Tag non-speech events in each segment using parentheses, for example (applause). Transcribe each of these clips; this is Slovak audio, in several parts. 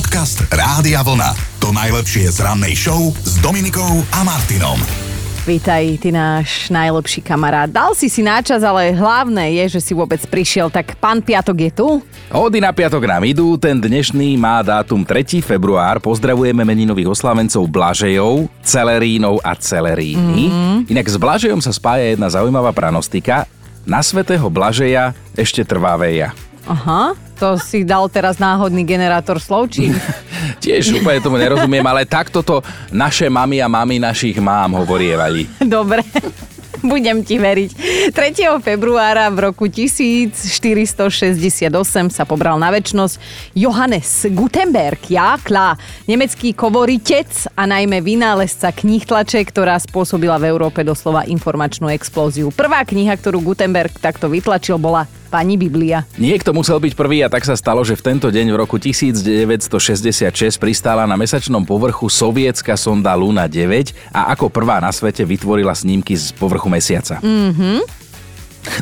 Podcast Rádia Vlna. To najlepšie z rannej show s Dominikou a Martinom. Vítaj, ty náš najlepší kamarát. Dal si si náčas, ale hlavné je, že si vôbec prišiel. Tak pán Piatok je tu? Hody na piatok nám idú, ten dnešný má dátum 3. február. Pozdravujeme meninových oslavencov Blažejov, Celerínov a Celeríny. Mm-hmm. Inak s Blažejom sa spája jedna zaujímavá pranostika. Na svetého Blažeja ešte trvá veja. Aha, to si dal teraz náhodný generátor slov, či... (laughs) Tiež úplne tomu nerozumiem, ale takto to naše mami a mami našich mám hovorievali. (laughs) Dobre. Budem ti veriť. 3. februára v roku 1468 sa pobral na väčnosť Johannes Gutenberg, Jakla, nemecký kovoritec a najmä vynálezca knih tlače, ktorá spôsobila v Európe doslova informačnú explóziu. Prvá kniha, ktorú Gutenberg takto vytlačil, bola Pani Biblia. Niekto musel byť prvý a tak sa stalo, že v tento deň v roku 1966 pristála na mesačnom povrchu sovietská sonda Luna 9 a ako prvá na svete vytvorila snímky z povrchu mesiaca. Mhm.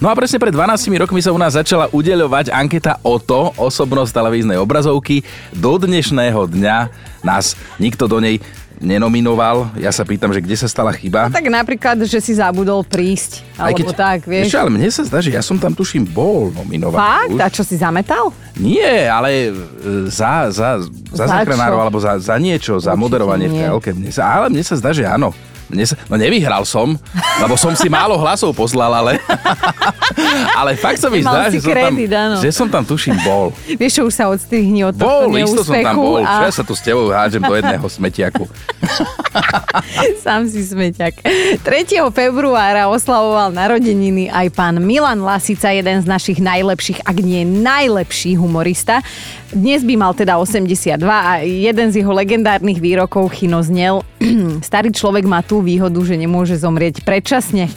No a presne pred 12 rokmi sa u nás začala udeľovať anketa o to, osobnosť televíznej obrazovky. Do dnešného dňa nás nikto do nej nenominoval. Ja sa pýtam, že kde sa stala chyba. Tak napríklad, že si zabudol prísť. Alebo tak, vieš. Ešte, ale mne sa zdá, že ja som tam tuším bol nominovaný. Fakt? už. A čo si zametal? Nie, ale e, za, za, za, Za alebo za, za niečo, za Určite moderovanie v nie. telke. Mne sa, ale mne sa zdá, že áno. No nevyhral som, lebo som si málo hlasov poslal, ale, (laughs) ale fakt sa mi zdá, že som, tam, kredit, áno. že som tam tuším bol. Vieš, čo už sa odstrihni od tohto Bol, isto som tam bol. Čo a ja sa tu s tebou hádžem do jedného smetiaku. (laughs) sám si smeťak. 3. februára oslavoval narodeniny aj pán Milan Lasica, jeden z našich najlepších, ak nie najlepší humorista. Dnes by mal teda 82 a jeden z jeho legendárnych výrokov Chino znel (clears throat) Starý človek má tú výhodu, že nemôže zomrieť predčasne.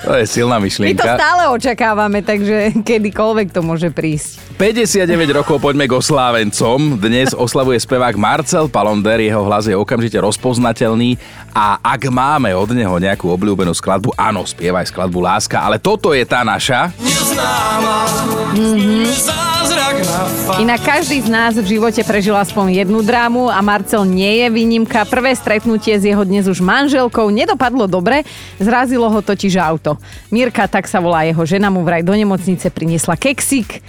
To je silná My to myšlienka. stále očakávame, takže kedykoľvek to môže prísť. 59 rokov poďme k oslávencom. Dnes oslavuje spevák Marcel Palonder, jeho hlas je okamžite rozpoznateľný a ak máme od neho nejakú obľúbenú skladbu, áno, spievaj skladbu Láska, ale toto je tá naša. Inak každý z nás v živote prežil aspoň jednu drámu a Marcel nie je výnimka. Prvé stretnutie s jeho dnes už manželkou nedopadlo dobre, zrazilo ho totiž auto. Mirka, tak sa volá jeho žena, mu vraj do nemocnice priniesla keksík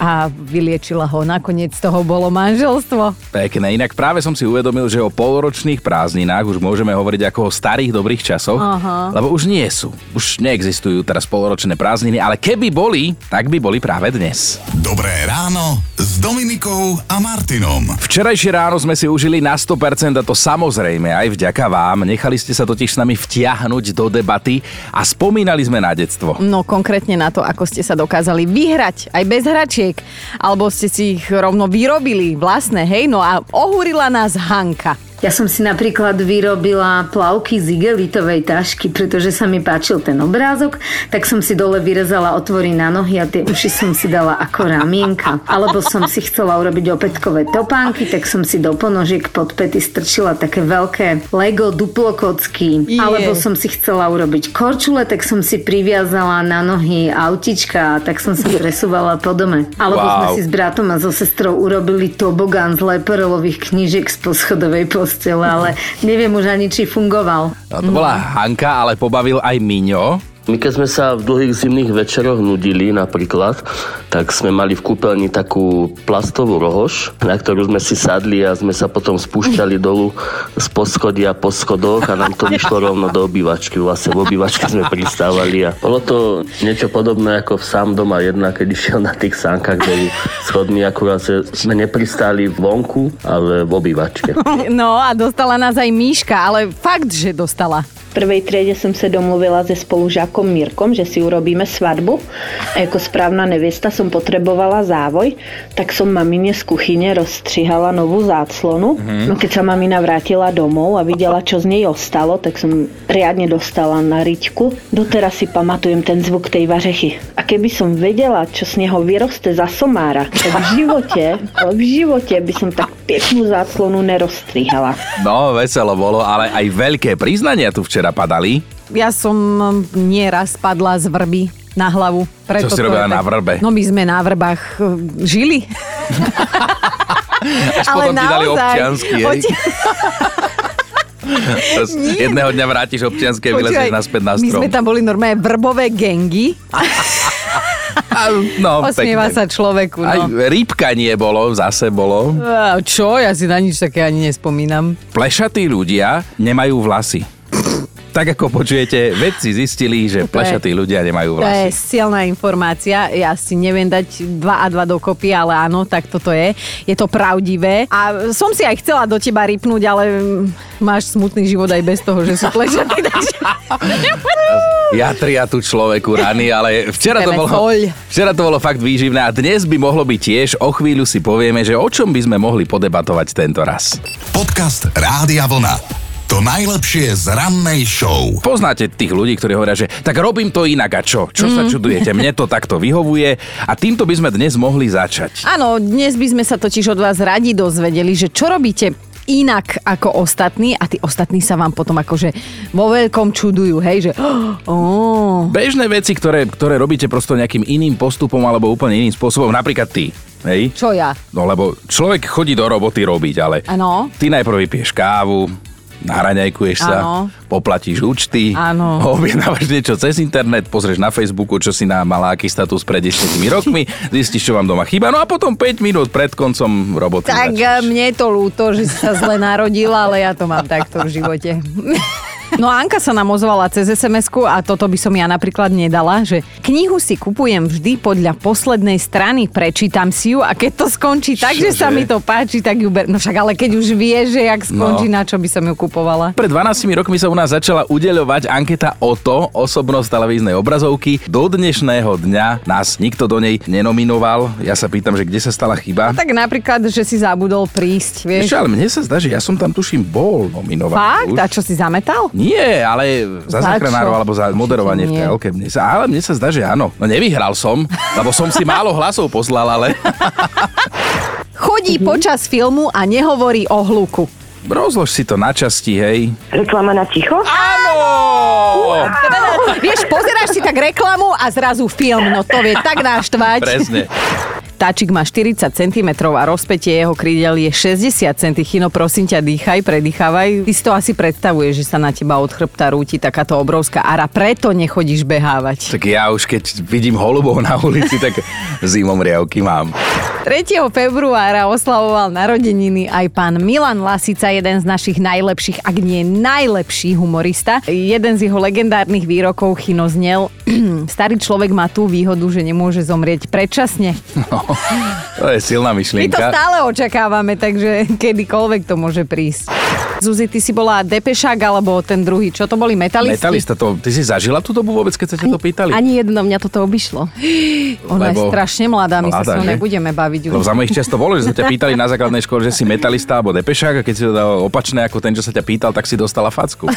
a vyliečila ho. Nakoniec toho bolo manželstvo. Pekné. Inak práve som si uvedomil, že o polročných prázdninách už môžeme hovoriť ako o starých dobrých časoch, Aha. lebo už nie sú. Už neexistujú teraz polročné prázdniny, ale keby boli, tak by boli práve dnes. Dobré ráno s Dominikou a Martinom. Včerajšie ráno sme si užili na 100% a to samozrejme aj vďaka vám. Nechali ste sa totiž s nami vtiahnuť do debaty a spomínali sme na detstvo. No konkrétne na to, ako ste sa dokázali vyhrať aj bez hračiek, alebo ste si ich rovno vyrobili vlastné, hej? No a ohúrila nás Hanka. Ja som si napríklad vyrobila plavky z igelitovej tašky, pretože sa mi páčil ten obrázok, tak som si dole vyrezala otvory na nohy a tie uši som si dala ako ramienka. Alebo som si chcela urobiť opätkové topánky, tak som si do ponožiek pod pety strčila také veľké Lego duplokocky. Je. Alebo som si chcela urobiť korčule, tak som si priviazala na nohy autička a tak som sa presúvala po dome. Alebo Wow. sme si s bratom a so sestrou urobili tobogán z leperelových knížiek z poschodovej postele, ale neviem už ani, či fungoval. No, to bola Hanka, ale pobavil aj Miňo. My keď sme sa v dlhých zimných večeroch nudili napríklad, tak sme mali v kúpeľni takú plastovú rohož, na ktorú sme si sadli a sme sa potom spúšťali dolu z poschodia po schodoch a nám to vyšlo rovno do obývačky. Vlastne v obývačke sme pristávali a bolo to niečo podobné ako v sám doma jedna, keď išiel na tých sánkach dolu schodmi, akurát sme nepristáli vonku, ale v obývačke. (laughs) No a dostala nás aj Míška, ale fakt, že dostala. V prvej triede som sa domluvila se spolužákom Mirkom, že si urobíme svadbu. A ako správna neviesta som potrebovala závoj, tak som mamine z kuchyne rozstřihala novú záclonu. No keď sa mamina vrátila domov a videla, čo z nej ostalo, tak som riadne dostala na riťku. Doteraz si pamatujem ten zvuk tej vařechy. A keby som vedela, čo z neho vyroste za somára, tak v živote, v živote by som tak peknú záclonu nerozstrihala. No, veselo bolo, ale aj veľké priznania tu včera padali. Ja som nieraz padla z vrby na hlavu. Preto Čo si robila na vrbe? No my sme na vrbách e, žili. (laughs) Až potom ti dali občiansky, Z (laughs) jedného dňa vrátiš občianske a vylezieš naspäť na My strom. sme tam boli normálne vrbové gengy. (laughs) No, Osmieva pekne. sa človeku, Aj no. rýpkanie bolo, zase bolo. Čo? Ja si na nič také ani nespomínam. Plešatí ľudia nemajú vlasy. Tak ako počujete, vedci zistili, že plešatí ľudia nemajú To je vlasy. silná informácia. Ja si neviem dať 2 a 2 dokopy, ale áno, tak toto je. Je to pravdivé. A som si aj chcela do teba rypnúť, ale mm, máš smutný život aj bez toho, že sú plešatí. takže- (laughs) (laughs) Jatria tu človeku rany, ale včera to, bolo, včera to bolo fakt výživné a dnes by mohlo byť tiež. O chvíľu si povieme, že o čom by sme mohli podebatovať tento raz. Podcast Rádia Vlna. To najlepšie z rannej show. Poznáte tých ľudí, ktorí hovoria, že tak robím to inak a čo? Čo Mhm. sa čudujete? Mne to takto vyhovuje a týmto by sme dnes mohli začať. Áno, dnes by sme sa totiž od vás radi dozvedeli, že čo robíte inak ako ostatní a tí ostatní sa vám potom akože vo veľkom čudujú, hej, že (gasps) oh, Bežné veci, ktoré, ktoré robíte prosto nejakým iným postupom alebo úplne iným spôsobom, napríklad ty. Hej? čo ja? No lebo človek chodí do roboty robiť, ale Áno. ty najprv vypiješ kávu, nahraňajkuješ sa, Áno. poplatíš účty, Áno. (laughs) objednávaš niečo cez internet, pozrieš na Facebooku, čo si nám mala aký status pred 10 rokmi, (laughs) zistíš, čo vám doma chýba, no a potom 5 minút pred koncom roboty Tak začneš. eh, mne je to ľúto, že si sa zle narodila, ale ja to mám takto v živote. (laughs) No a Anka sa nám ozvala cez sms a toto by som ja napríklad nedala, že knihu si kupujem vždy podľa poslednej strany, prečítam si ju a keď to skončí tak, že sa mi to páči, tak ju ber... No však ale keď už vie, že jak skončí, No. na čo by som ju kupovala? Pred 12 rokmi sa u nás začala udeľovať anketa o to, osobnosť televíznej obrazovky. Do dnešného dňa nás nikto do nej nenominoval. Ja sa pýtam, že kde sa stala chyba. Tak napríklad, že si zabudol prísť, vieš. Ešte, ale mne sa zdá, že ja som tam tuším bol nominovaný. Fakt? už. A čo si zametal? Nie, ale za záchranárov alebo za moderovanie v telke. Mne sa, ale mne sa zdá, že áno. No nevyhral som, lebo som si málo hlasov poslal, ale (laughs) Chodí počas filmu a nehovorí o hluku. rozlož si to na časti, hej. Reklama na ticho? Áno! Vieš, pozeráš si tak reklamu a zrazu film, no to vie tak (laughs) naštvať. Presne. Táčik má 40 cm a rozpetie jeho krídel je 60 cm. Chino, prosím ťa, dýchaj, predýchávaj. Ty si to asi predstavuješ, že sa na teba od chrbta rúti takáto obrovská ara, preto nechodíš behávať. Tak ja už keď vidím holubov na ulici, tak (laughs) zimom riavky mám. 3. februára oslavoval narodeniny aj pán Milan Lasica, jeden z našich najlepších, ak nie najlepší humorista. Jeden z jeho legendárnych výrokov Chino znel, (clears throat) starý človek má tú výhodu, že nemôže zomrieť predčasne. No, to je silná My to myšlienka. stále očakávame, takže kedykoľvek to môže prísť. Zuzi, ty si bola depešák alebo ten druhý, čo to boli metalisti? Metalista, to, ty si zažila tú dobu vôbec, keď sa ťa to pýtali? Ani jedno mňa toto obišlo. Ona Lebo- je strašne mladá, my sa Mladá, s ňou nebudeme baviť Lebo už. za mojich čas to bolo, že sa ťa pýtali na základnej škole, že si metalista alebo depešák a keď si to dal opačné ako ten, čo sa ťa pýtal, tak si dostala facku. (laughs)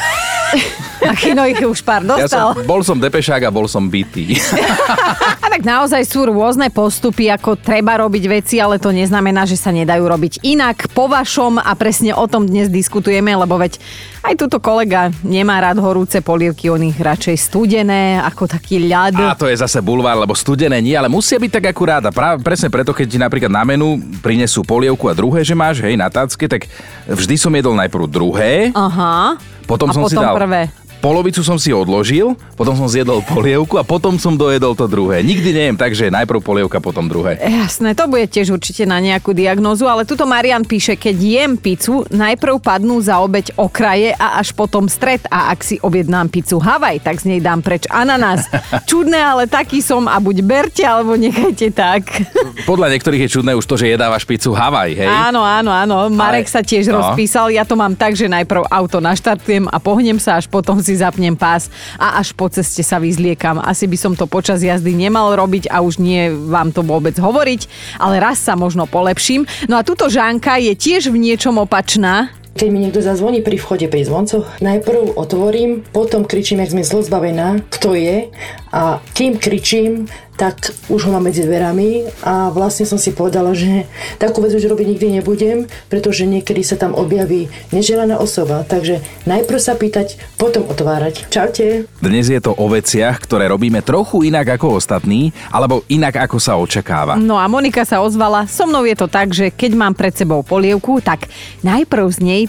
A Chino ich už pár Ja dostal. som, bol som depešák a bol som bitý. (laughs) A tak naozaj sú rôzne postupy, ako treba robiť veci, ale to neznamená, že sa nedajú robiť inak. Po vašom a presne o tom dnes diskutujeme, lebo veď aj túto kolega nemá rád horúce polievky, on ich radšej studené, ako taký ľad. A to je zase bulvár, lebo studené nie, ale musia byť tak akurát. A práve presne preto, keď ti napríklad na menu prinesú polievku a druhé, že máš, hej, na tácke, tak vždy som jedol najprv druhé, Aha. potom a som si potom dal prvé. Polovicu som si odložil, potom som zjedol polievku a potom som dojedol to druhé. Nikdy nejem tak, že najprv polievka, potom druhé. Jasné, to bude tiež určite na nejakú diagnózu, ale tuto Marian píše, keď jem pizzu, najprv padnú za obeď okraje a až potom stred a ak si objednám pizzu Havaj, tak z nej dám preč ananás. (laughs) Čudné, ale taký som a buď berte, alebo nechajte tak. Podľa niektorých je čudné už to, že jedávaš pizzu Havaj, hej? Áno, áno, áno. Marek Ale- sa tiež no. rozpísal. Ja to mám tak, že najprv auto naštartujem a pohnem sa, až potom si zapnem pás a až po ceste sa vyzliekam. Asi by som to počas jazdy nemal robiť a už nie vám to vôbec hovoriť, ale raz sa možno polepším. No a tuto Žánka je tiež v niečom opačná. Keď mi niekto zazvoní pri vchode pri zvoncoch, najprv otvorím, potom kričím, jak sme zlo zbavená, kto je a kým kričím, tak už ho mám medzi dverami a vlastne som si povedala, že takú vec už robiť nikdy nebudem, pretože niekedy sa tam objaví neželaná osoba. Takže najprv sa pýtať, potom otvárať. Čaute. Dnes je to o veciach, ktoré robíme trochu inak ako ostatní, alebo inak ako sa očakáva. No a Monika sa ozvala, so mnou je to tak, že keď mám pred sebou polievku, tak najprv z nej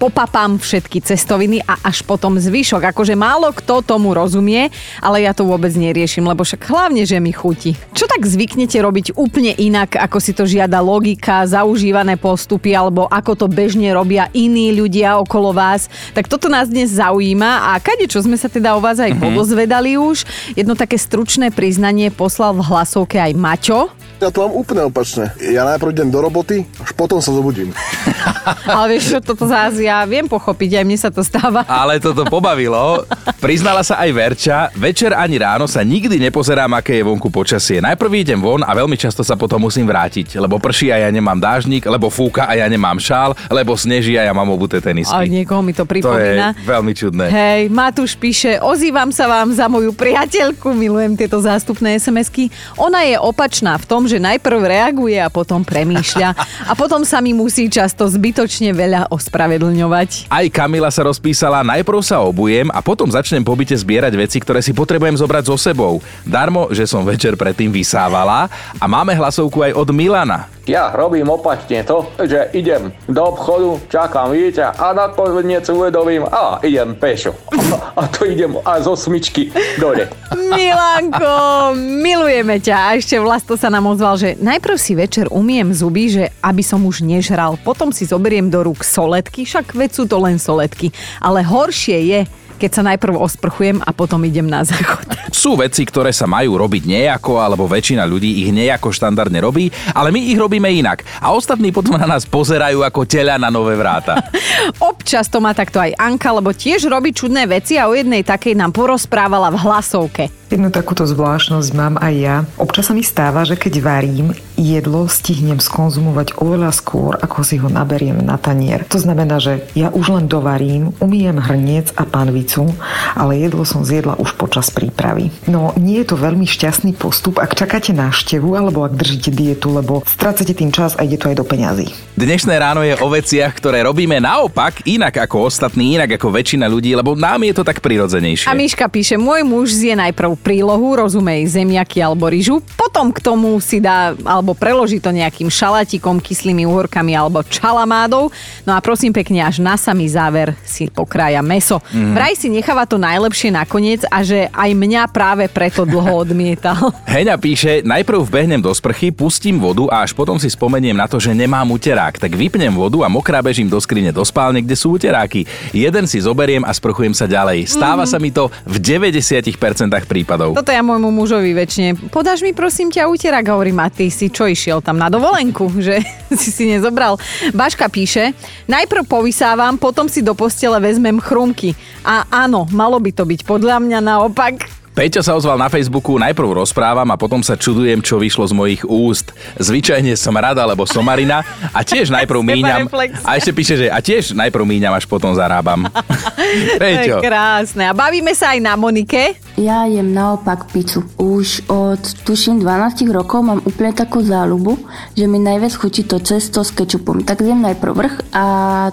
popapám všetky cestoviny a až potom zvyšok. Akože málo kto tomu rozumie, ale ja to vôbec neriešim, lebo však hlavne, že mi chutí. Čo tak zvyknete robiť úplne inak, ako si to žiada logika, zaužívané postupy, alebo ako to bežne robia iní ľudia okolo vás? Tak toto nás dnes zaujíma a kade čo sme sa teda o vás aj mm-hmm. podozvedali už. Jedno také stručné priznanie poslal v hlasovke aj Maťo. Ja to mám úplne opačne. Ja najprv idem do roboty, až potom sa zobudím. (laughs) Ale vieš čo, toto zás ja viem pochopiť, aj mne sa to stáva. (laughs) Ale toto pobavilo. Priznala sa aj Verča, večer ani ráno sa nikdy nepozerám, aké je vonku počasie. Najprv idem von a veľmi často sa potom musím vrátiť, lebo prší a ja nemám dážnik, lebo fúka a ja nemám šál, lebo sneží a ja mám obuté tenisky. Ale niekoho mi to pripomína. To je veľmi čudné. Hej, Matúš píše, ozývam sa vám za moju priateľku, milujem tieto zástupné SMS-ky. Ona je opačná v tom, že najprv reaguje a potom premýšľa. A potom sa mi musí často zbytočne veľa ospravedlňovať. Aj Kamila sa rozpísala, najprv sa obujem a potom začnem po byte zbierať veci, ktoré si potrebujem zobrať so sebou. Darmo, že som večer predtým vysávala a máme hlasovku aj od Milana. Ja robím opačne to, že idem do obchodu, čakám víťa a nakoniec uvedomím, a idem pešo. A, (laughs) a to idem aj zo smyčky dole. (laughs) Milanko, milujeme ťa. A ešte Vlasto sa nám ozval, že najprv si večer umiem zuby, že aby som už nežral. Potom si zoberiem do rúk soletky, však veď sú to len soletky. Ale horšie je, keď sa najprv osprchujem a potom idem na záchod. Sú veci, ktoré sa majú robiť nejako, alebo väčšina ľudí ich nejako štandardne robí, ale my ich robíme inak. A ostatní potom na nás pozerajú ako teľa na nové vráta. (laughs) Občas to má takto aj Anka, lebo tiež robí čudné veci a o jednej takej nám porozprávala v hlasovke. Jednu takúto zvláštnosť mám aj ja. Občas sa mi stáva, že keď varím, jedlo stihnem skonzumovať oveľa skôr, ako si ho naberiem na tanier. To znamená, že ja už len dovarím, umiem hrniec a panvicu, ale jedlo som zjedla už počas prípravy. No, nie je to veľmi šťastný postup, ak čakáte návštevu alebo ak držíte dietu, lebo strácate tým čas a ide to aj do peňazí. Dnešné ráno je o veciach, ktoré robíme naopak, inak ako ostatní, inak ako väčšina ľudí, lebo nám je to tak prirodzenejšie. A Miška píše, môj muž zje najprv prílohu, rozumej zemiaky alebo ryžu, potom k tomu si dá alebo preloží to nejakým šalatikom, kyslými uhorkami alebo čalamádou. No a prosím pekne, až na samý záver si pokrája meso. Mm. Vraj si necháva to najlepšie nakoniec a že aj mňa práve preto dlho odmietal. (laughs) Heňa píše, najprv vbehnem do sprchy, pustím vodu a až potom si spomeniem na to, že nemám uterák. Tak vypnem vodu a mokrá bežím do skrine do spálne, kde sú uteráky. Jeden si zoberiem a sprchujem sa ďalej. Stáva mm. sa mi to v 90% prípadov. Toto ja môjmu mužovi väčšine. Podáš mi prosím ťa uterák, hovorím, a ty si čo išiel tam na dovolenku, (laughs) že si si nezobral. Baška píše, najprv povysávam, potom si do postele vezmem chrumky. A áno, malo by to byť podľa mňa naopak. Peťo sa ozval na Facebooku, najprv rozprávam a potom sa čudujem, čo vyšlo z mojich úst. Zvyčajne som rada, lebo som Marina a tiež (laughs) najprv míňam. A ešte píše, že a tiež najprv míňam, až potom zarábam. (laughs) Peťo. krásne. A bavíme sa aj na Monike. Ja jem naopak pizzu. Už od tuším 12 rokov mám úplne takú záľubu, že mi najviac chutí to cesto s kečupom. Tak zjem najprv vrch a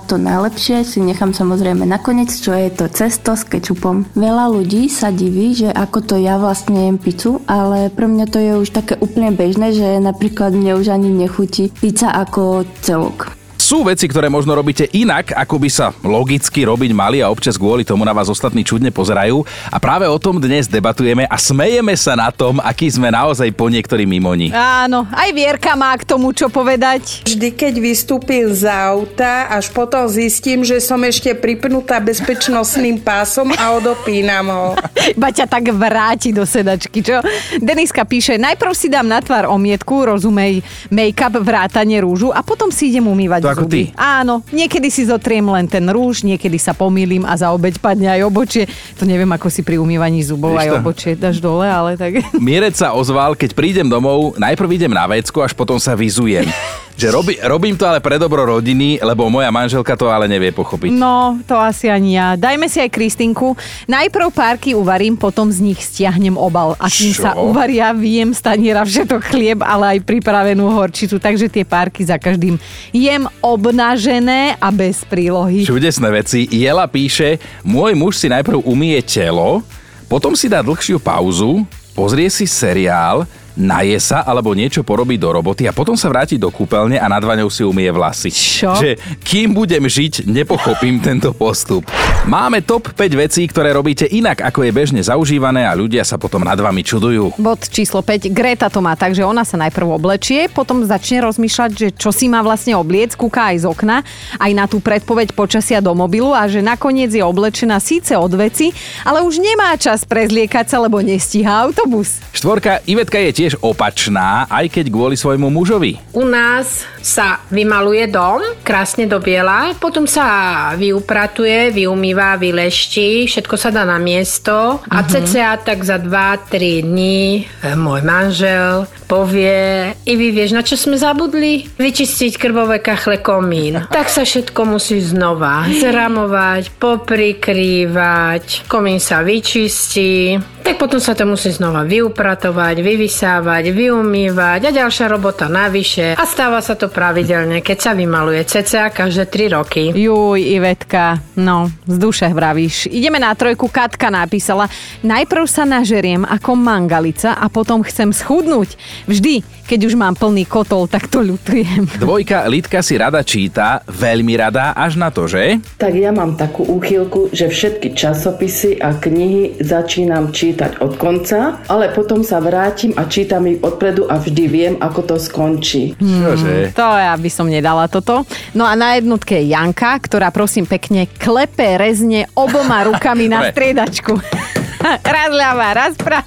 to najlepšie si nechám samozrejme nakoniec, čo je to cesto s kečupom. Veľa ľudí sa diví, že ako to ja vlastne jem pizzu, ale pre mňa to je už také úplne bežné, že napríklad mne už ani nechutí pizza ako celok. Sú veci, ktoré možno robíte inak, ako by sa logicky robiť mali a občas kvôli tomu na vás ostatní čudne pozerajú. A práve o tom dnes debatujeme a smejeme sa na tom, aký sme naozaj po niektorí mimoni. Áno, aj Vierka má k tomu čo povedať. Vždy, keď vystúpil z auta, až potom zistím, že som ešte pripnutá bezpečnostným pásom a odopínam ho. (laughs) Baťa tak vráti do sedačky, čo? Deniska píše, najprv si dám na tvár omietku, rozumej, make-up, vrátanie rúžu a potom si idem umývať ako ty. Áno, niekedy si zotriem len ten rúž, niekedy sa pomýlim a za obeď padne aj obočie. To neviem, ako si pri umývaní zubov Víš aj to? obočie dáš dole, ale tak... Mierec sa ozval, keď prídem domov, najprv idem na vecko, až potom sa vyzujem. (laughs) Že robí, robím to ale pre dobro rodiny, lebo moja manželka to ale nevie pochopiť. No, to asi ani ja. Dajme si aj Kristinku. Najprv párky uvarím, potom z nich stiahnem obal. A kým Čo? sa uvaria, viem z taniera všetok chlieb, ale aj pripravenú horčicu. Takže tie párky za každým jem obnažené a bez prílohy. Čudesné veci. Jela píše, môj muž si najprv umie telo, potom si dá dlhšiu pauzu, pozrie si seriál, naje sa alebo niečo porobí do roboty a potom sa vráti do kúpeľne a nad vaňou si umie vlasy. Čo? Že kým budem žiť, nepochopím tento postup. Máme top 5 vecí, ktoré robíte inak, ako je bežne zaužívané a ľudia sa potom nad vami čudujú. Bod číslo 5. Greta to má tak, že ona sa najprv oblečie, potom začne rozmýšľať, že čo si má vlastne obliec, kúka aj z okna, aj na tú predpoveď počasia do mobilu a že nakoniec je oblečená síce od veci, ale už nemá čas prezliekať sa, lebo nestíha autobus. Štvorka, Ivetka je tiež opačná, aj keď kvôli svojmu mužovi. U nás sa vymaluje dom, krásne do biela, potom sa vyupratuje, vyumýva, vylešti, všetko sa dá na miesto a Mhm. cca tak za 2-3 dní e, môj manžel povie, Ivi, vieš, na čo sme zabudli? Vyčistiť krvové kachle komín. (laughs) Tak sa všetko musí znova zramovať, poprikrývať, komín sa vyčistí, tak potom sa to musí znova vyupratovať, vyvysávať, vyumývať a ďalšia robota navyše a stáva sa to pravidelne, keď sa vymaluje cca každé 3 roky. Juj, Ivetka, no, z duše vravíš. Ideme na trojku, Katka napísala, najprv sa nažeriem ako mangalica a potom chcem schudnúť. Vždy, keď už mám plný kotol, tak to ľutujem. Dvojka, Lidka si rada číta, veľmi rada, až na to, že? Tak ja mám takú úchylku, že všetky časopisy a knihy začínam čítať od konca, ale potom sa vrátim a čítam ich odpredu a vždy viem, ako to skončí. Čože? To ja by som nedala toto. No a na jednotke je Janka, ktorá prosím pekne klepe rezne oboma rukami na striedačku. (laughs) (laughs) raz ľava, raz pra.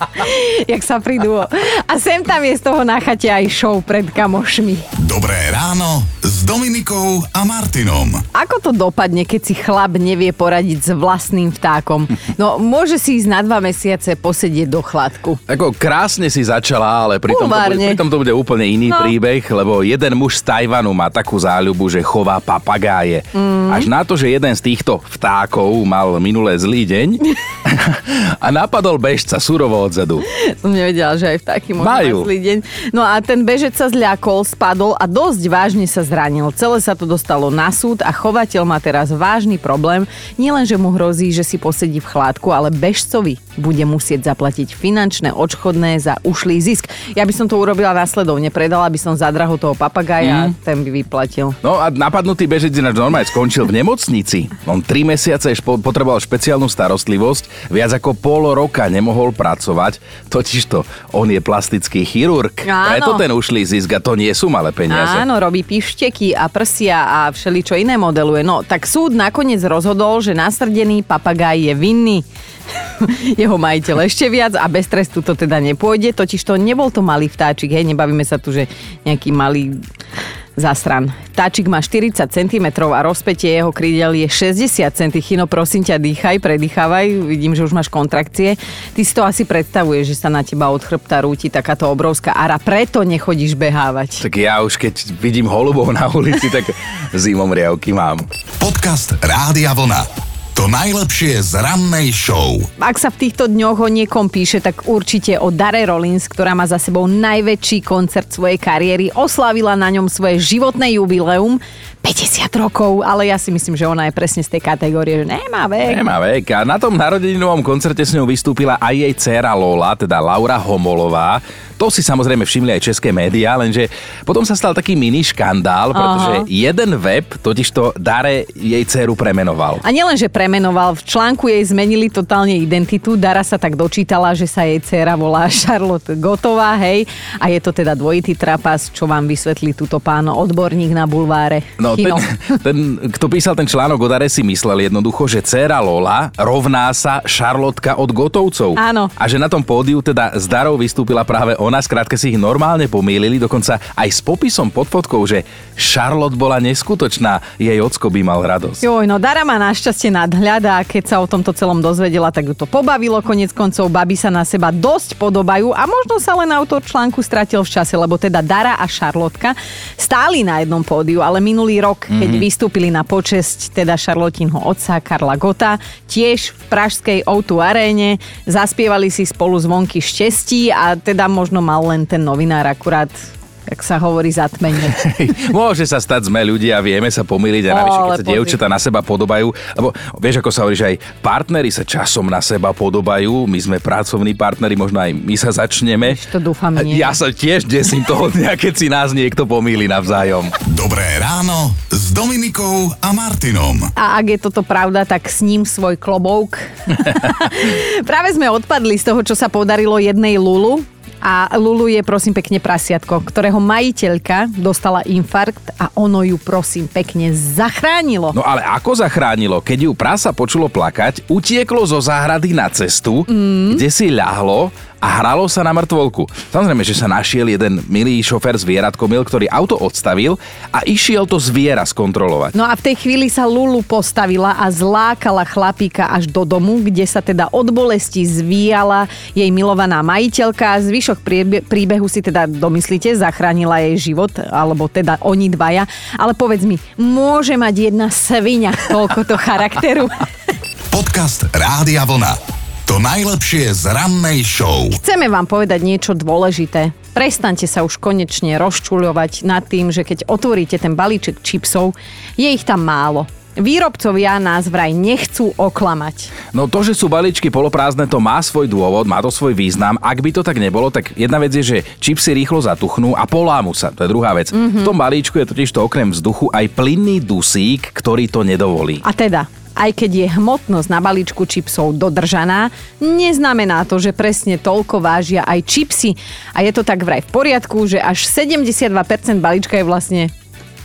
(laughs) Jak sa pridú. A sem tam je z toho na chate aj show pred kamošmi. Dobré ráno s Dominikou a Martinom. Ako to dopadne, keď si chlap nevie poradiť s vlastným vtákom? No, môže si ísť na dva mesiace posedieť do chladku. Ako krásne si začala, ale pritom to, bude, pritom to bude úplne iný No. príbeh, lebo jeden muž z Tajvanu má takú záľubu, že chová papagáje. Mm. Až na to, že jeden z týchto vtákov mal minulé zlý deň (laughs) (laughs) a napadol bežca surovo odzadu. Som (laughs) nevedela, že aj v taký môžu Majú. deň. No a ten bežec sa zľakol, spadol a dosť vážne sa zranil. Celé sa to dostalo na súd a chovateľ má teraz vážny problém. Nielen, že mu hrozí, že si posedí v chládku, ale bežcovi bude musieť zaplatiť finančné odškodné za ušlý zisk. Ja by som to urobila následovne. Predala by som zadraho toho papagája a ten by vyplatil. No a napadnutý bežec ináč normálne skončil v nemocnici. On tri mesiace špo- potreboval špeciálnu starostlivosť, viac ako pol roka nemohol pracovať, totižto on je plastický chirurg. Áno. Preto ten ušlý zisk a to nie sú malé peniaze. Áno, robí pišteky a prsia a všeličo iné modeluje. No, tak súd nakoniec rozhodol, že nasrdený papagaj je vinný. (laughs) Jeho majiteľ ešte viac a bez trestu to teda nepôjde, totiž to nebol to malý vtáčik, hej, nebavíme sa tu, že nejaký malý zasran. Vtáčik má 40 cm a rozpetie jeho krídel je 60 cm. Chino, prosím ťa, dýchaj, predýchávaj. Vidím, že už máš kontrakcie. Ty si to asi predstavuješ, že sa na teba od chrbta rúti takáto obrovská ara. Preto nechodíš behávať. Tak ja už keď vidím holubov na ulici, tak (laughs) zimom riavky mám. Podcast Rádia Vlna. To najlepšie z rannej show. Ak sa v týchto dňoch o niekom píše, tak určite o Dare Rollins, ktorá má za sebou najväčší koncert svojej kariéry. Oslávila na ňom svoje životné jubileum. 50 rokov, ale ja si myslím, že ona je presne z tej kategórie, že nemá vek. Nemá vek. A na tom narodeninovom koncerte s ňou vystúpila aj jej dcéra Lola, teda Laura Homolová. To si samozrejme všimli aj české médiá, lenže potom sa stal taký mini škandál, pretože Aha. jeden web totižto Dare jej dceru premenoval. A nielen, že premenoval, v článku jej zmenili totálne identitu. Dara sa tak dočítala, že sa jej dcéra volá Charlotte Gotová, hej. A je to teda dvojitý trapas, čo vám vysvetlí túto pán odborník na bulváre. No ten, ten, kto písal ten článok o Dare si myslel jednoducho, že dcéra Lola rovná sa Šarlotka od Gotovcov. Áno. A že na tom pódiu teda s Darou vystúpila práve ona, skrátke si ich normálne pomýlili, dokonca aj s popisom pod fotkou, že Charlotte bola neskutočná, jej ocko by mal radosť. Joj, no Dara má našťastie nadhľad a keď sa o tomto celom dozvedela, tak ju to pobavilo. Konec koncov baby sa na seba dosť podobajú a možno sa len autor článku stratil v čase, lebo teda Dara a Šarlotka stáli na jednom pódiu, ale minulý rok, keď Mhm. vystúpili na počesť teda Šarlotinho otca Karla Gota, tiež v pražskej O2 aréne, zaspievali si spolu zvonky štestí a teda možno mal len ten novinár akurát jak sa hovorí, zatmenie. (laughs) Môže sa stať, sme ľudia, vieme sa pomýliť a navyše, keď sa pozri. dievčatá na seba podobajú, lebo vieš, ako sa hovorí, že aj partneri sa časom na seba podobajú, my sme pracovní partneri, možno aj my sa začneme. To dúfam nie. Ja sa tiež desím toho dňa, keď si nás niekto pomýli navzájom. Dobré ráno s Dominikou a Martinom. A ak je toto pravda, tak s ním svoj klobouk. (laughs) (laughs) Práve sme odpadli z toho, čo sa podarilo jednej Lulu. A Lulu je prosím pekne prasiatko, ktorého majiteľka dostala infarkt a ono ju prosím pekne zachránilo. No ale ako zachránilo? Keď ju prasa počulo plakať, utieklo zo záhrady na cestu, mm. kde si ľahlo a hralo sa na mŕtvolku. Samozrejme, že sa našiel jeden milý šofer zvieratkomil, ktorý auto odstavil a išiel to zviera skontrolovať. No a v tej chvíli sa Lulu postavila a zlákala chlapíka až do domu, kde sa teda od bolesti zvíjala jej milovaná majiteľka. Zvyšok príbehu si teda domyslíte, zachránila jej život, alebo teda oni dvaja. Ale povedz mi, môže mať jedna svinia toľkoto charakteru? Podcast Rádia Vlna. To najlepšie z rannej show. Chceme vám povedať niečo dôležité. Prestaňte sa už konečne rozčuľovať nad tým, že keď otvoríte ten balíček čipsov, je ich tam málo. Výrobcovia nás vraj nechcú oklamať. No to, že sú balíčky poloprázdne, to má svoj dôvod, má to svoj význam. Ak by to tak nebolo, tak jedna vec je, že čipsy rýchlo zatuchnú a polámu sa. To je druhá vec. Mhm. V tom balíčku je totiž to okrem vzduchu aj plynný dusík, ktorý to nedovolí. A teda, aj keď je hmotnosť na balíčku čipsov dodržaná, neznamená to, že presne toľko vážia aj čipsy. A je to tak vraj v poriadku, že až 72% balíčka je vlastne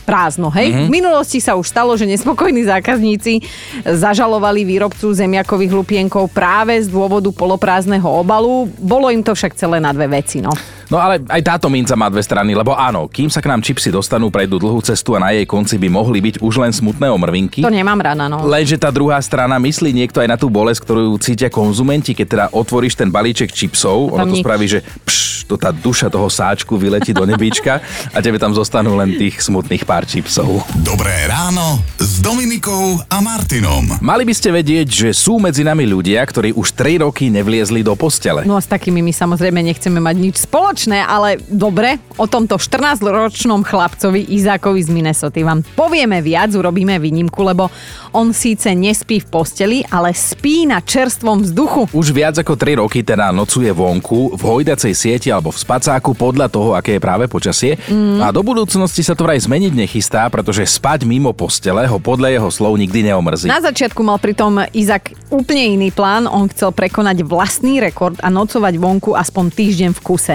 prázdno, hej? Mhm. V minulosti sa už stalo, že nespokojní zákazníci zažalovali výrobcu zemiakových lupienkov práve z dôvodu poloprázdneho obalu. Bolo im to však celé na dve veci, no. No ale aj táto minca má dve strany, lebo áno, kým sa k nám čipsy dostanú, prejdú dlhú cestu a na jej konci by mohli byť už len smutné omrvinky. To nemám rada, no. Lenže tá druhá strana myslí niekto aj na tú bolesť, ktorú cítia konzumenti, keď teda otvoríš ten balíček čipsov, ono to nič. spraví, že pš, to tá duša toho sáčku vyletí do nebíčka a tebe tam zostanú len tých smutných pár čipsov. Dobré ráno s Dominikou a Martinom. Mali by ste vedieť, že sú medzi nami ľudia, ktorí už 3 roky nevliezli do postele. No a s takými my samozrejme nechceme mať nič spoločné, ale dobre, o tomto 14-ročnom chlapcovi Izákovi z Minnesota vám povieme viac, urobíme výnimku, lebo on síce nespí v posteli, ale spí na čerstvom vzduchu. Už viac ako 3 roky teda nocuje vonku, v hojdacej sieti alebo v spacáku podľa toho, aké je práve počasie. Mm. A do budúcnosti sa to vraj zmeniť nechystá, pretože spať mimo postele ho podľa jeho slov nikdy neomrzí. Na začiatku mal pritom Izak úplne iný plán. On chcel prekonať vlastný rekord a nocovať vonku aspoň týždeň v kuse.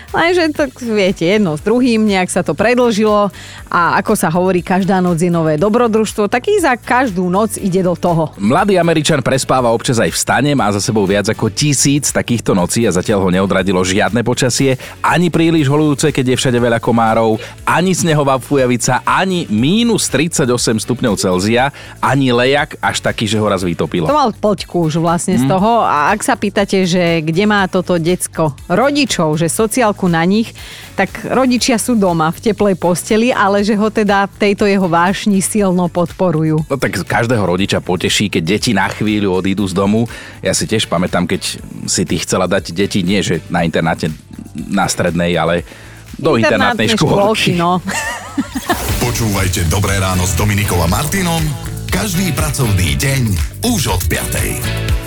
Lenže tak viete, jedno s druhým, nejak sa to predlžilo a ako sa hovorí, každá noc je nové dobrodružstvo, tak Izak každú noc ide do toho. Mladý Američan prespáva občas aj v stane, má za sebou viac ako tisíc takýchto nocí a zatiaľ ho neodradilo žiadne počasie, ani príliš holujúce, keď je všade veľa komárov, ani snehová fujavica, ani mínus 38 stupňov Celzia, ani lejak až taký, že ho raz vytopilo. To mal poďku už vlastne z Mm. toho a ak sa pýtate, že kde má toto decko rodičov, že sociálku na nich, tak rodičia sú doma v teplej posteli, ale že ho teda v tejto jeho vášni silno podporujú. No tak každého rodiča poteší, keď deti na chvíľu odídu z domu. Ja si tiež pamätám, keď si ty chcela dať deti, nie že na internáte na strednej, ale do internátnej škôlky. no. Počúvajte Dobré ráno s Dominikou a Martinom každý pracovný deň už od 5.